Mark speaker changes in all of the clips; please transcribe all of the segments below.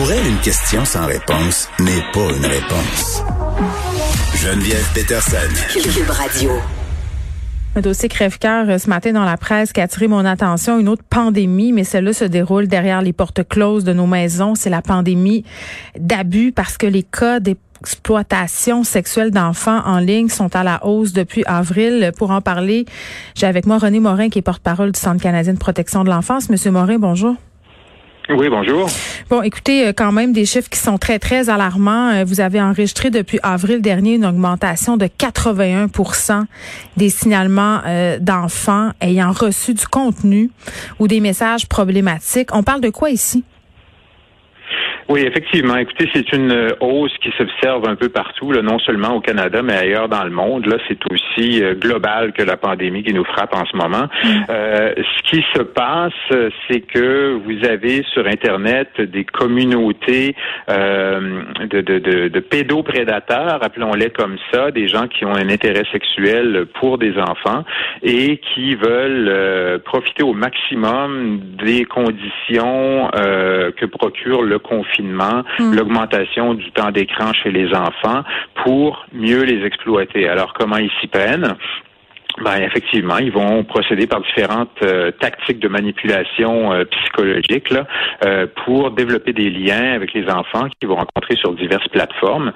Speaker 1: Pour elle, une question sans réponse n'est pas une réponse. Geneviève Peterson.
Speaker 2: Cube Radio.
Speaker 3: Un dossier crève-cœur euh, ce matin dans la presse qui a attiré mon attention, une autre pandémie, mais celle-là se déroule derrière les portes closes de nos maisons. C'est la pandémie d'abus parce que les cas d'exploitation sexuelle d'enfants en ligne sont à la hausse depuis avril. Pour en parler, j'ai avec moi René Morin qui est porte-parole du Centre canadien de protection de l'enfance. Monsieur Morin, bonjour.
Speaker 4: Oui, bonjour.
Speaker 3: Bon, écoutez, euh, quand même des chiffres qui sont très, très alarmants. Euh, vous avez enregistré depuis avril dernier une augmentation de 81% des signalements euh, d'enfants ayant reçu du contenu ou des messages problématiques. On parle de quoi ici?
Speaker 4: Oui, effectivement. Écoutez, c'est une euh, hausse qui s'observe un peu partout, là, non seulement au Canada, mais ailleurs dans le monde. Là, c'est aussi euh, global que la pandémie qui nous frappe en ce moment. Mm. Euh, ce qui se passe, c'est que vous avez sur Internet des communautés euh, de, de, de, de pédoprédateurs, appelons-les comme ça, des gens qui ont un intérêt sexuel pour des enfants et qui veulent profiter au maximum des conditions que procure le confinement Hmm. l'augmentation du temps d'écran chez les enfants pour mieux les exploiter. Alors comment ils s'y prennent? Ben, effectivement, ils vont procéder par différentes euh, tactiques de manipulation euh, psychologique là, euh, pour développer des liens avec les enfants qu'ils vont rencontrer sur diverses plateformes,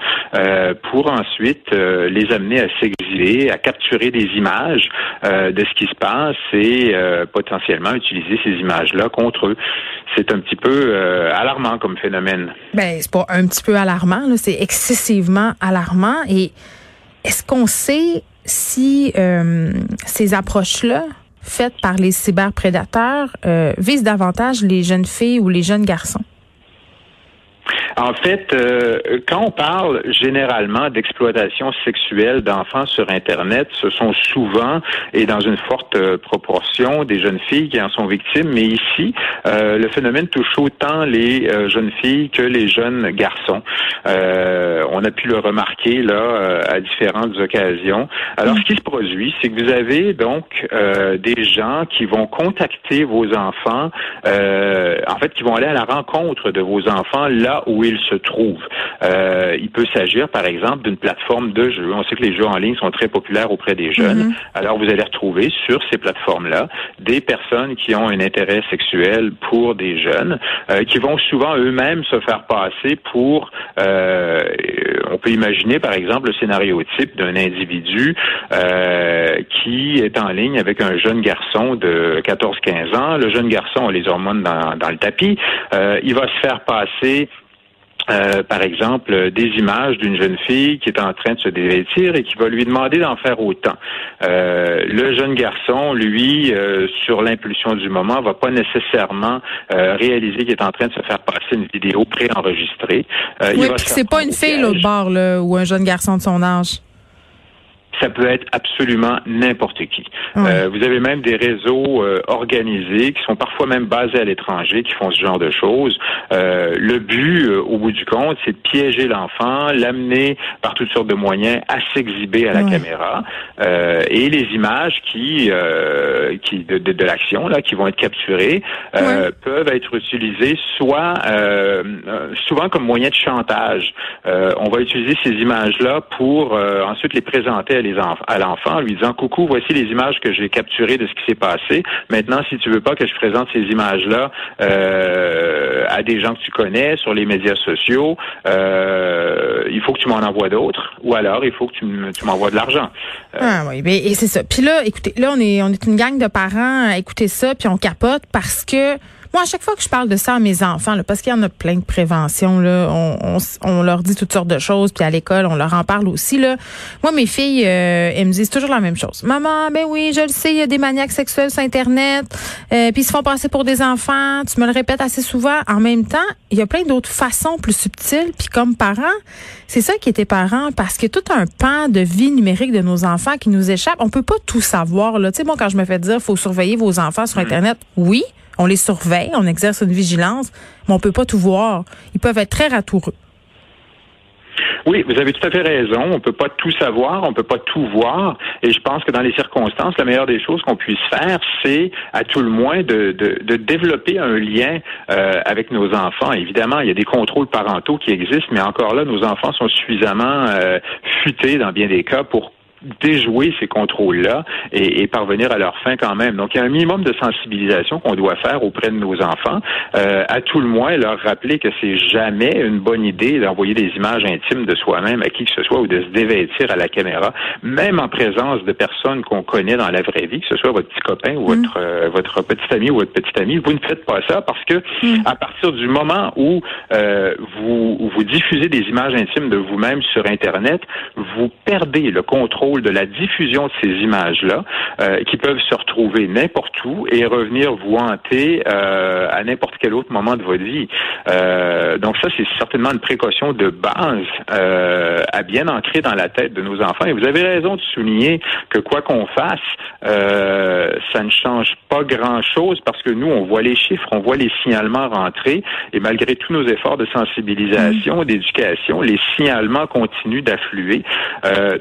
Speaker 4: pour ensuite les amener à s'exiler, à capturer des images de ce qui se passe et potentiellement utiliser ces images-là contre eux. C'est un petit peu alarmant comme phénomène.
Speaker 3: Ben, c'est pas un petit peu alarmant, c'est excessivement alarmant. Et est-ce qu'on sait si euh, ces approches-là, faites par les cyberprédateurs, euh, visent davantage les jeunes filles ou les jeunes garçons?
Speaker 4: En fait, euh, quand on parle généralement d'exploitation sexuelle d'enfants sur Internet, ce sont souvent et dans une forte euh, proportion des jeunes filles qui en sont victimes. Mais ici, euh, le phénomène touche autant les jeunes filles que les jeunes garçons. on a pu le remarquer là à différentes occasions. Alors, ce qui se produit, c'est que vous avez donc des gens qui vont contacter vos enfants, en fait, qui vont aller à la rencontre de vos enfants là où il se trouve. Euh, il peut s'agir, par exemple, d'une plateforme de jeux. On sait que les jeux en ligne sont très populaires auprès des jeunes. Mhm. Alors, vous allez retrouver sur ces plateformes-là des personnes qui ont un intérêt sexuel pour des jeunes, euh, qui vont souvent eux-mêmes se faire passer pour, euh, on peut imaginer, par exemple, le scénario type d'un individu qui est en ligne avec un jeune garçon de 14-15 ans. Le jeune garçon a les hormones dans, dans le tapis. il va se faire passer euh, par exemple, des images d'une jeune fille qui est en train de se dévêtir et qui va lui demander d'en faire autant. Euh, le jeune garçon, lui, euh, sur l'impulsion du moment, va pas nécessairement réaliser qu'il est en train de se faire passer une vidéo préenregistrée.
Speaker 3: oui, puis c'est pas une fille l'autre bord, là, ou un jeune garçon de son âge
Speaker 4: ça peut être absolument n'importe qui. Euh, vous avez même des réseaux euh, organisés qui sont parfois même basés à l'étranger qui font ce genre de choses. Euh, le but, au bout du compte, c'est de piéger l'enfant, l'amener par toutes sortes de moyens à s'exhiber à la caméra et les images qui, qui de, de, l'action là, qui vont être capturées peuvent être utilisées soit souvent comme moyen de chantage. on va utiliser ces images là pour ensuite les présenter à à l'enfant en lui disant coucou, voici les images que j'ai capturées de ce qui s'est passé. Maintenant, si tu veux pas que je présente ces images-là euh, à des gens que tu connais sur les médias sociaux, euh, il faut que tu m'en envoies d'autres, ou alors il faut que tu m'envoies de l'argent.
Speaker 3: Euh, ah oui, mais et c'est ça. Puis là, écoutez, là on est on est une gang de parents à écouter ça, puis on capote parce que moi, à chaque fois que je parle de ça à mes enfants, là, parce qu'il y en a plein de prévention, là, on, on, leur dit toutes sortes de choses, puis à l'école, on leur en parle aussi. Là. Moi, mes filles, euh, elles me disent toujours la même chose. Maman, ben oui, je le sais, il y a des maniaques sexuels sur Internet, euh, puis ils se font passer pour des enfants. Tu me le répètes assez souvent. En même temps, il y a plein d'autres façons plus subtiles. Puis comme parents, c'est ça qui était parents, parce que tout un pan de vie numérique de nos enfants qui nous échappe. On peut pas tout savoir. Là. Tu sais, bon, quand je me fais dire, faut surveiller vos enfants sur mm. Internet, oui. On les surveille, on exerce une vigilance, mais on peut pas tout voir. Ils peuvent être très ratoureux.
Speaker 4: Oui, vous avez tout à fait raison. On peut pas tout savoir, on peut pas tout voir. Et je pense que dans les circonstances, la meilleure des choses qu'on puisse faire, c'est à tout le moins de, développer un lien euh, avec nos enfants. Évidemment, il y a des contrôles parentaux qui existent, mais encore là, nos enfants sont suffisamment euh, futés dans bien des cas pour déjouer ces contrôles-là et, parvenir à leur fin quand même. Donc, il y a un minimum de sensibilisation qu'on doit faire auprès de nos enfants, euh, à tout le moins leur rappeler que c'est jamais une bonne idée d'envoyer des images intimes de soi-même à qui que ce soit ou de se dévêtir à la caméra, même en présence de personnes qu'on connaît dans la vraie vie, que ce soit votre petit copain ou votre mm. euh, votre petit ami ou votre petite amie. Vous ne faites pas ça parce que mm. à partir du moment où euh, vous vous diffusez des images intimes de vous-même sur Internet, vous perdez le contrôle de la diffusion de ces images-là, euh, qui peuvent se retrouver n'importe où et revenir vous hanter euh, à n'importe quel autre moment de votre vie. Euh, donc ça, c'est certainement une précaution de base à bien ancrer dans la tête de nos enfants. Et vous avez raison de souligner que quoi qu'on fasse, ça ne change pas grand-chose parce que nous, on voit les chiffres, on voit les signalements rentrer et malgré tous nos efforts de sensibilisation, mmh. d'éducation, les signalements continuent d'affluer.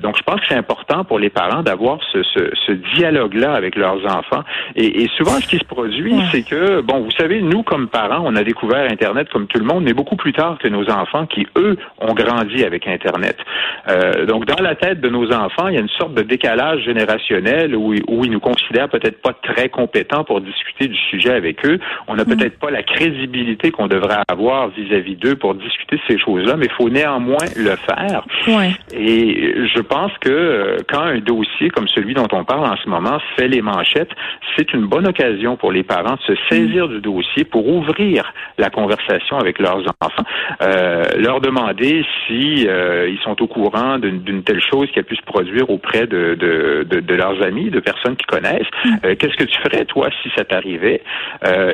Speaker 4: donc je pense que c'est important pour les parents d'avoir ce, ce, ce dialogue-là avec leurs enfants. Et, et, souvent, ce qui se produit, c'est que, bon, vous savez, nous, comme parents, on a découvert Internet comme tout le monde, mais beaucoup plus tard que nos enfants qui, eux, ont grandi avec Internet. Euh, donc, dans la tête de nos enfants, il y a une sorte de décalage générationnel où, où ils nous considèrent peut-être pas très compétents pour discuter du sujet avec eux. On n'a mm. peut-être pas la crédibilité qu'on devrait avoir vis-à-vis d'eux pour discuter de ces choses-là, mais il faut néanmoins le faire. Et je pense que euh, quand un dossier comme celui dont on parle en ce moment fait les manchettes, c'est une bonne occasion pour les parents de se saisir du dossier pour ouvrir la conversation avec leurs enfants, euh, leur demander si euh, ils sont au courant d'une telle chose qui a pu se produire auprès de, de, de, leurs amis, de personnes qui connaissent. Mm. Qu'est-ce que tu ferais toi si ça t'arrivait?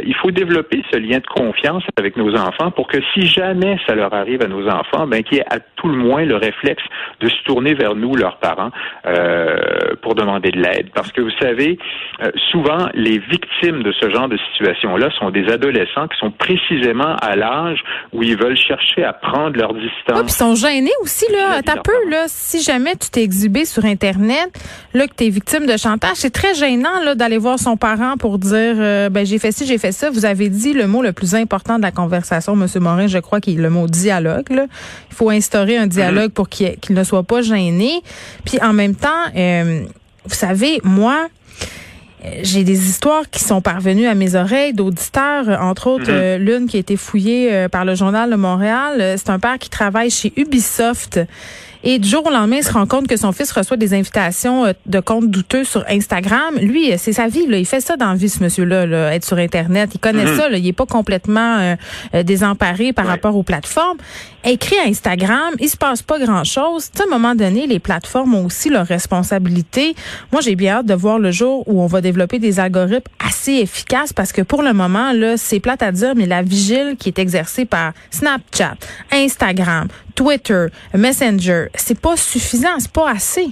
Speaker 4: Il faut développer ce lien de confiance avec nos enfants pour que si jamais ça leur arrive à nos enfants, ben qu'il y ait à tout le moins le réflexe de se tourner vers nous, leurs parents, euh, pour demander de l'aide. Parce que vous savez, euh, souvent, les victimes de ce genre de situation-là sont des adolescents qui sont précisément à l'âge où ils veulent chercher à prendre leur distance.
Speaker 3: ils sont gênés aussi, là. T'as peu, là. Si jamais tu t'es exhibé sur Internet, là, que tu es victime de chantage, c'est très gênant, là, d'aller voir son parent pour dire, euh, ben, j'ai fait ci, j'ai fait ça. Vous avez dit le mot le plus important de la conversation, M. Morin, je crois qu'il est le mot dialogue, là. Il faut instaurer un dialogue mm-hmm. pour qu'il ne soit pas gêné. Puis en même temps, euh, vous savez, moi, euh, j'ai des histoires qui sont parvenues à mes oreilles d'auditeurs, entre autres mm-hmm. euh, l'une qui a été fouillée par le journal de Montréal. C'est un père qui travaille chez Ubisoft et du jour au lendemain, il se rend compte que son fils reçoit des invitations euh, de comptes douteux sur Instagram. Lui, euh, c'est sa vie. Là. Il fait ça dans la vie, ce monsieur-là, là, être sur Internet. Il connaît mhm. ça. Là. Il est pas complètement euh, désemparé par rapport aux plateformes. Écrit à Instagram, il se passe pas grand-chose. À un moment donné, les plateformes ont aussi leurs responsabilités. Moi, j'ai bien hâte de voir le jour où on va développer des algorithmes assez efficaces parce que pour le moment, là, c'est plate à dire, mais la vigile qui est exercée par Snapchat, Instagram, Twitter, Messenger, c'est pas suffisant, c'est pas assez.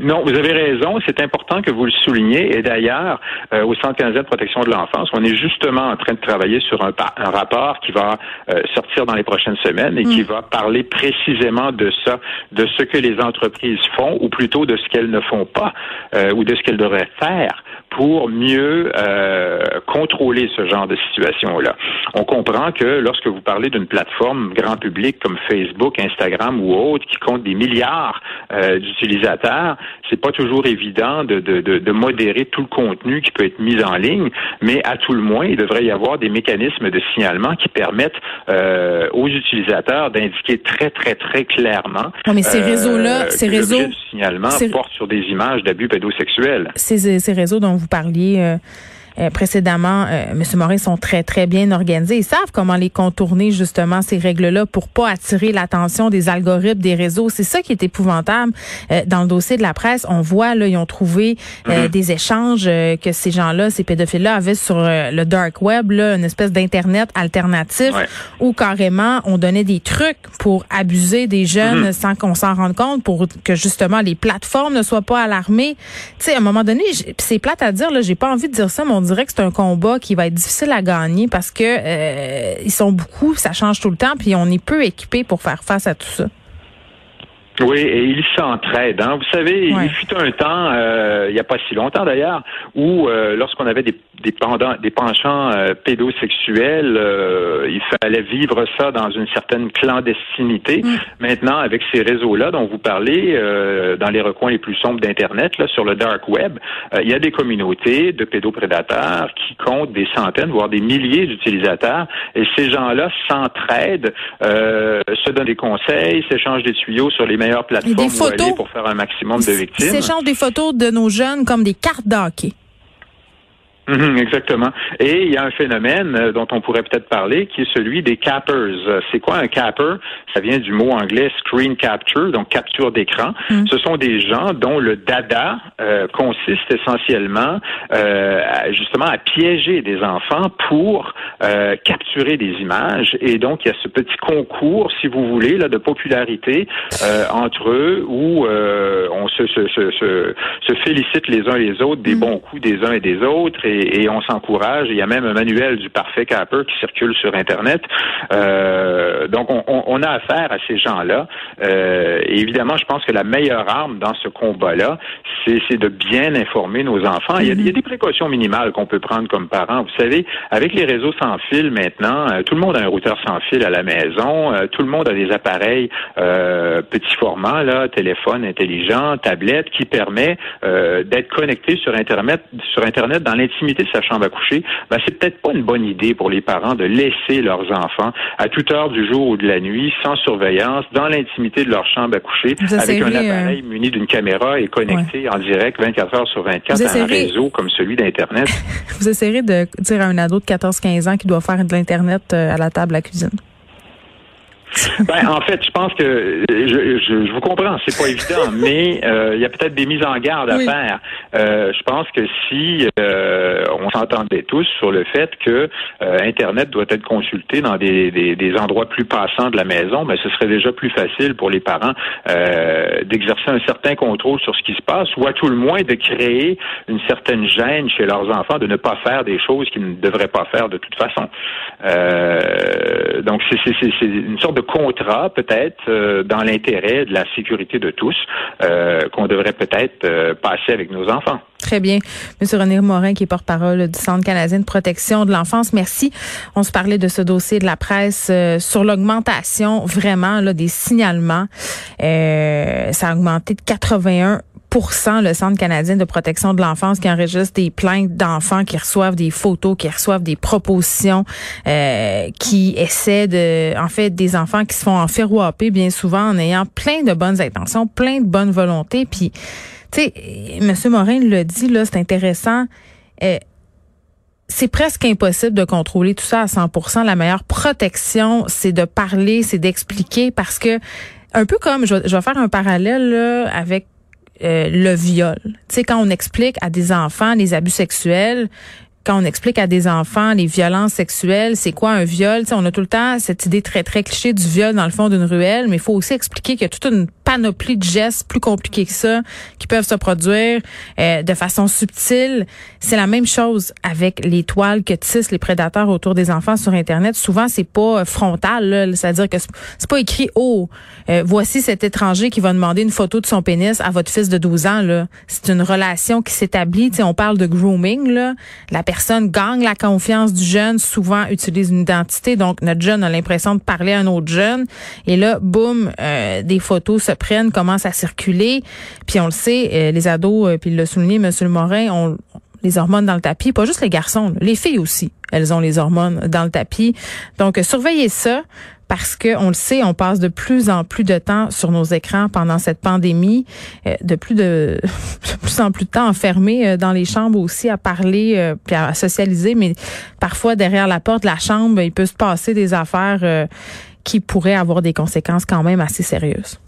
Speaker 4: Non, vous avez raison. C'est important que vous le souligniez. Et d'ailleurs, euh, au Centre canadien de protection de l'enfance, on est justement en train de travailler sur un, rapport qui va euh, sortir dans les prochaines semaines et qui mm. va parler précisément de ça, de ce que les entreprises font, ou plutôt de ce qu'elles ne font pas, euh, ou de ce qu'elles devraient faire pour mieux contrôler ce genre de situation-là. On comprend que lorsque vous parlez d'une plateforme grand public comme Facebook, Instagram ou autre, qui compte des milliards d'utilisateurs, c'est pas toujours évident de, de, de, modérer tout le contenu qui peut être mis en ligne, mais à tout le moins, il devrait y avoir des mécanismes de signalement qui permettent euh, aux utilisateurs d'indiquer très, très, très clairement.
Speaker 3: Non, mais ces réseaux-là, euh, ces réseaux.
Speaker 4: De signalement portent sur des images d'abus pédosexuels.
Speaker 3: Ces, ces réseaux dont vous parliez. Euh, euh, précédemment, euh, M. Morin sont très, très bien organisés. Ils savent comment les contourner, justement, ces règles-là pour pas attirer l'attention des algorithmes, des réseaux. C'est ça qui est épouvantable. Euh, dans le dossier de la presse, on voit, là, ils ont trouvé mm-hmm. des échanges que ces gens-là, ces pédophiles-là avaient sur le dark web, là, une espèce d'Internet alternatif où carrément on donnait des trucs pour abuser des jeunes mm-hmm. sans qu'on s'en rende compte, pour que justement les plateformes ne soient pas alarmées. Tu sais, à un moment donné, c'est plate à dire, là, j'ai pas envie de dire ça, mon dirait que c'est un combat qui va être difficile à gagner parce que euh, ils sont beaucoup, ça change tout le temps, puis on est peu équipé pour faire face à tout ça.
Speaker 4: Oui, et ils s'entraident. Hein. Vous savez, il fut un temps, euh, il n'y a pas si longtemps d'ailleurs, où euh, lorsqu'on avait des, des, pendant, des penchants euh, pédosexuels, il fallait vivre ça dans une certaine clandestinité. Mm. Maintenant, avec ces réseaux-là dont vous parlez, dans les recoins les plus sombres d'Internet, là, sur le dark web, il y a des communautés de pédoprédateurs qui comptent des centaines, voire des milliers d'utilisateurs, et ces gens-là s'entraident, se donnent des conseils, s'échangent des tuyaux sur les plateformes des photos, pour faire un maximum de victimes. Ils
Speaker 3: s'échangent des photos de nos jeunes comme des cartes d'hockey.
Speaker 4: Mhm, exactement. Et il y a un phénomène euh, dont on pourrait peut-être parler qui est celui des cappers. Euh, c'est quoi un capper? Ça vient du mot anglais screen capture, donc capture d'écran. Mhm. Ce sont des gens dont le dada euh, consiste essentiellement justement à piéger des enfants pour capturer des images. Et donc, il y a ce petit concours, si vous voulez, là, de popularité entre eux où on se, se, se, se, félicite les uns les autres des mhm. bons coups des uns et des autres. Et et, on s'encourage. Il y a même un manuel du parfait capper qui circule sur Internet. Euh, donc, on, a affaire à ces gens-là. Euh, évidemment, je pense que la meilleure arme dans ce combat-là, c'est de bien informer nos enfants. il, y a, des précautions minimales qu'on peut prendre comme parents. Vous savez, avec les réseaux sans fil maintenant, euh, tout le monde a un routeur sans fil à la maison. tout le monde a des appareils petit format, là, téléphone intelligent, tablette, qui permet d'être connecté sur Internet, sur Internet dans l'intimité de sa chambre à coucher, ben, c'est peut-être pas une bonne idée pour les parents de laisser leurs enfants à toute heure du jour ou de la nuit, sans surveillance, dans l'intimité de leur chambre à coucher, avec un appareil euh, muni d'une caméra et connecté en direct 24 heures sur 24 à un réseau comme celui d'Internet.
Speaker 3: Vous essayerez de dire à un ado de 14-15 ans qui doit faire de l'Internet euh, à la table à la cuisine.
Speaker 4: Ben, en fait, je pense que je, je, vous comprends, c'est pas évident, mais euh, il y a peut-être des mises en garde à faire. Euh, je pense que si euh, on s'entendait tous sur le fait que Internet doit être consulté dans des, des, des, endroits plus passants de la maison, ben, ce serait déjà plus facile pour les parents d'exercer un certain contrôle sur ce qui se passe, ou à tout le moins de créer une certaine gêne chez leurs enfants de ne pas faire des choses qu'ils ne devraient pas faire de toute façon. donc c'est une sorte de contrat, peut-être, euh, dans l'intérêt de la sécurité de tous, euh, qu'on devrait peut-être euh, passer avec nos enfants.
Speaker 3: Très bien. Monsieur René Morin, qui est porte-parole du Centre canadien de protection de l'enfance, merci. On se parlait de ce dossier de la presse sur l'augmentation vraiment là, des signalements. ça a augmenté de 81 le Centre canadien de protection de l'enfance qui enregistre des plaintes d'enfants qui reçoivent des photos, qui reçoivent des propositions, euh, qui essaient de, en fait, des enfants qui se font enferroiper bien souvent en ayant plein de bonnes intentions, plein de bonnes volontés. Puis, tu sais, Monsieur Morin l'a dit là, c'est intéressant. Euh, c'est presque impossible de contrôler tout ça à 100%. La meilleure protection, c'est de parler, c'est d'expliquer parce que un peu comme je je vais faire un parallèle là, avec euh, le viol. Tu sais, quand on explique à des enfants les abus sexuels, quand on explique à des enfants les violences sexuelles, c'est quoi un viol, on a tout le temps cette idée très, très cliché du viol dans le fond d'une ruelle, mais il faut aussi expliquer qu'il y a toute une panoplie de gestes plus compliqués que ça qui peuvent se produire euh, de façon subtile. C'est la même chose avec les toiles que tissent les prédateurs autour des enfants sur Internet. Souvent, c'est pas euh, frontal, c'est-à-dire que c'est pas écrit « Oh, euh, voici cet étranger qui va demander une photo de son pénis à votre fils de 12 ans. ». C'est une relation qui s'établit. On parle de grooming. La gagne la confiance du jeune, souvent utilise une identité. Donc, notre jeune a l'impression de parler à un autre jeune. Et là, boum, des photos se prennent, commencent à circuler. Puis on le sait, euh, les ados, euh, puis il l'a souligné M. Morin, ont les hormones dans le tapis. Pas juste les garçons, les filles aussi. Elles ont les hormones dans le tapis. Donc, surveillez ça parce que on le sait, on passe de plus en plus de temps sur nos écrans pendant cette pandémie, euh, de plus de, plus en plus de temps enfermés dans les chambres aussi à parler puis à socialiser, mais parfois derrière la porte de la chambre, il peut se passer des affaires qui pourraient avoir des conséquences quand même assez sérieuses.